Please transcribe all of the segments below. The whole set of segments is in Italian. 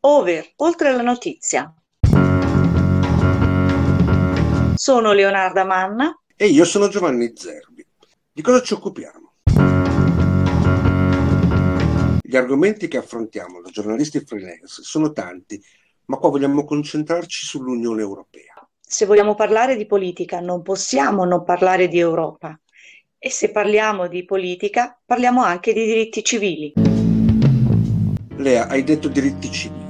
Over, oltre alla notizia. Sono Leonarda Manna. E io sono Giovanni Zerbi. Di cosa ci occupiamo? Gli argomenti che affrontiamo da giornalisti freelance sono tanti, ma qua vogliamo concentrarci sull'Unione Europea. Se vogliamo parlare di politica non possiamo non parlare di Europa. E se parliamo di politica, parliamo anche di diritti civili. Lea, hai detto diritti civili.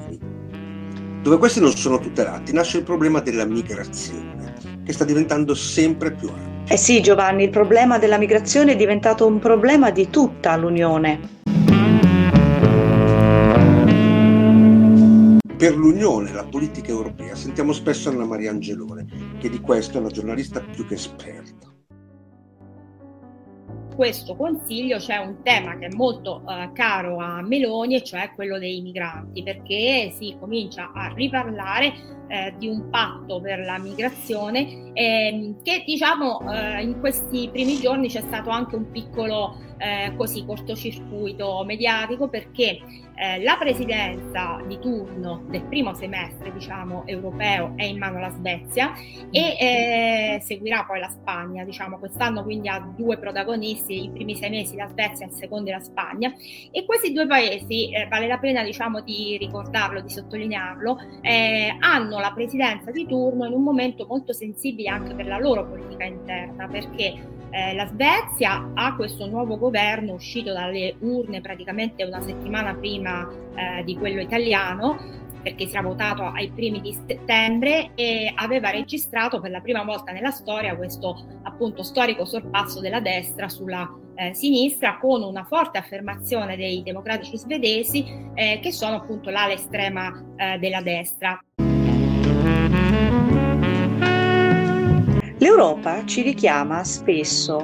Dove questi non sono tutelati, nasce il problema della migrazione, che sta diventando sempre più ampio. Eh sì, Giovanni, il problema della migrazione è diventato un problema di tutta l'Unione. Per l'Unione, la politica europea, sentiamo spesso Anna Maria Angelone, che di questo è la giornalista più che esperta questo consiglio c'è un tema che è molto uh, caro a Meloni e cioè quello dei migranti perché si comincia a riparlare eh, di un patto per la migrazione eh, che diciamo eh, in questi primi giorni c'è stato anche un piccolo eh, così cortocircuito mediatico perché eh, la presidenza di turno del primo semestre diciamo europeo è in mano alla Svezia e eh, seguirà poi la Spagna diciamo. Quest'anno quindi ha due protagonisti i primi sei mesi la Svezia e il secondo la Spagna. E questi due paesi vale la pena diciamo di ricordarlo di sottolinearlo eh, hanno la presidenza di turno in un momento molto sensibile anche per la loro politica interna perché eh, la Svezia ha questo nuovo governo uscito dalle urne praticamente una settimana prima eh, di quello italiano perché si era votato ai primi di settembre e aveva registrato per la prima volta nella storia questo appunto storico sorpasso della destra sulla eh, sinistra con una forte affermazione dei democratici svedesi eh, che sono appunto l'ala estrema eh, della destra. L'Europa ci richiama spesso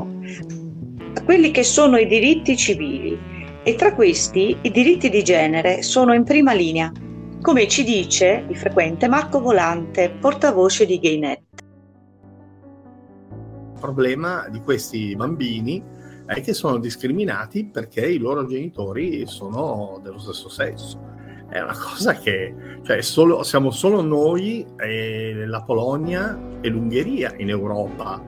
a quelli che sono i diritti civili e tra questi i diritti di genere sono in prima linea, come ci dice di frequente Marco Volante, portavoce di Gaynet. Il problema di questi bambini è che sono discriminati perché i loro genitori sono dello stesso sesso è una cosa che cioè, solo, siamo solo noi, e la Polonia e l'Ungheria in Europa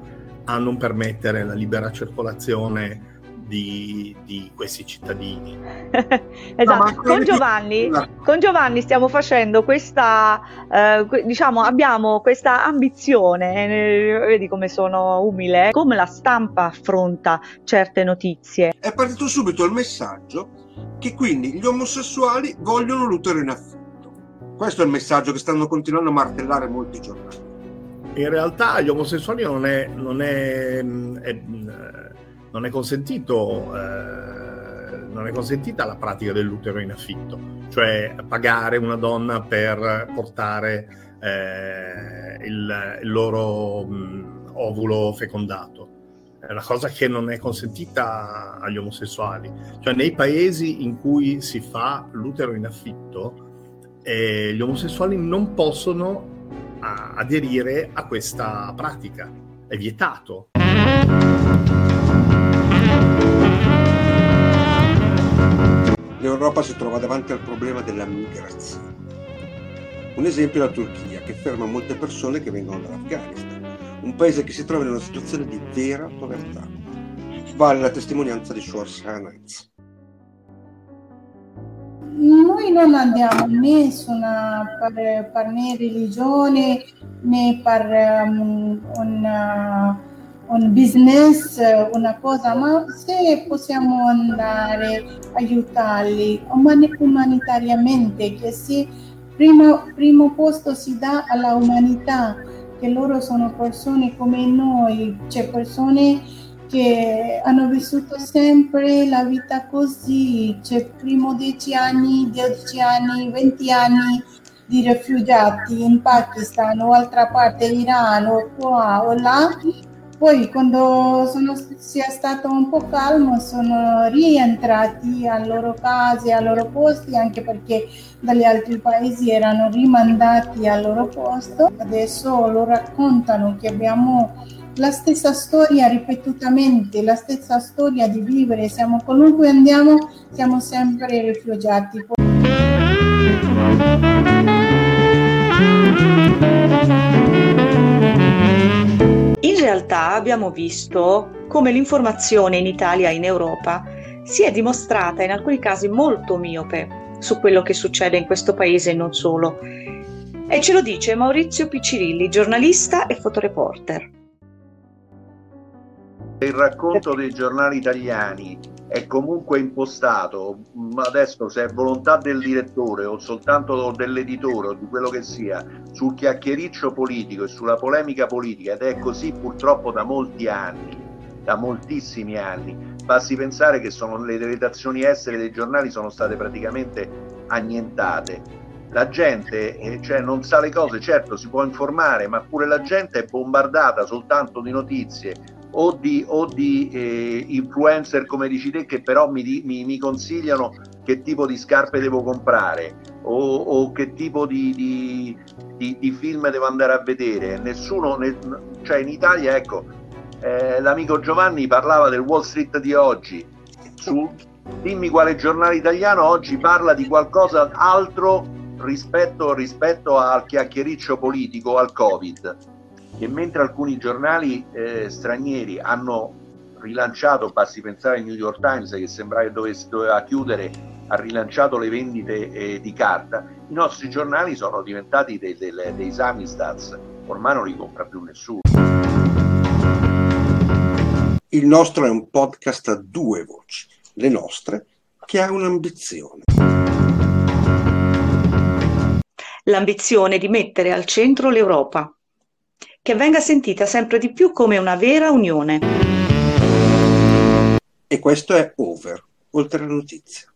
a non permettere la libera circolazione di, di, questi cittadini. esatto, con, Giovanni, con, Giovanni, stiamo facendo questa, eh, diciamo, abbiamo questa ambizione, eh, vedi come sono umile, come la stampa affronta certe notizie. È partito subito il messaggio che quindi gli omosessuali vogliono l'utero in affitto. Questo è il messaggio che stanno continuando a martellare molti giornali. In realtà agli omosessuali non è, non è, è, non è consentito, eh, non è consentita la pratica dell'utero in affitto, cioè pagare una donna per portare eh, il, il, loro mh, ovulo fecondato è una cosa che non è consentita agli omosessuali. Cioè nei paesi in cui si fa l'utero in affitto, eh, gli omosessuali non possono a- aderire a questa pratica, è vietato. L'Europa si trova davanti al problema della migrazione. Un esempio è la Turchia, che ferma molte persone che vengono dall'Afghanistan un paese che si trova in una situazione di vera povertà. Vale la testimonianza di Schwarz Hanans. Noi non andiamo né per, per né religione né per um, un, un business, una cosa, ma se possiamo andare aiutarli umanitariamente, che si primo, primo posto si dà alla umanità che loro sono persone come noi, cioè persone che hanno vissuto sempre la vita così, cioè primo dieci anni, dodici anni, venti anni di rifugiati in Pakistan o altra parte Iran o qua o là poi quando sono, sia stato un po' calmo sono rientrati alle loro case, ai loro posti, anche perché dagli altri paesi erano rimandati al loro posto. Adesso lo raccontano che abbiamo la stessa storia ripetutamente, la stessa storia di vivere, siamo comunque andiamo, siamo sempre rifugiati. In realtà abbiamo visto come l'informazione in Italia e in Europa si è dimostrata in alcuni casi molto miope su quello che succede in questo paese e non solo. E ce lo dice Maurizio Piccirilli, giornalista e fotoreporter. Il racconto dei giornali italiani è comunque impostato, adesso se è volontà del direttore o soltanto dell'editore o di quello che sia, sul chiacchiericcio politico e sulla polemica politica, ed è così purtroppo da molti anni, da moltissimi anni, basti pensare che sono, le redazioni estere dei giornali sono state praticamente annientate. La gente eh, cioè, non sa le cose, certo si può informare, ma pure la gente è bombardata soltanto di notizie o di, o di eh, influencer come dici te che però mi, mi, mi, consigliano che tipo di scarpe devo comprare o, o che tipo di, di, di, di, film devo andare a vedere. Nessuno, ne, cioè in Italia, ecco, eh, l'amico Giovanni parlava del Wall Street di oggi. Su, dimmi quale giornale italiano oggi parla di qualcosa altro rispetto, rispetto al chiacchiericcio politico, al Covid che mentre alcuni giornali eh, stranieri hanno rilanciato, basti pensare al New York Times che sembrava che dovesse, doveva chiudere, ha rilanciato le vendite eh, di carta, i nostri giornali sono diventati dei, dei, dei Samistats, ormai non li compra più nessuno. Il nostro è un podcast a due voci, le nostre, che ha un'ambizione. L'ambizione di mettere al centro l'Europa che venga sentita sempre di più come una vera unione. E questo è Over, oltre la notizia.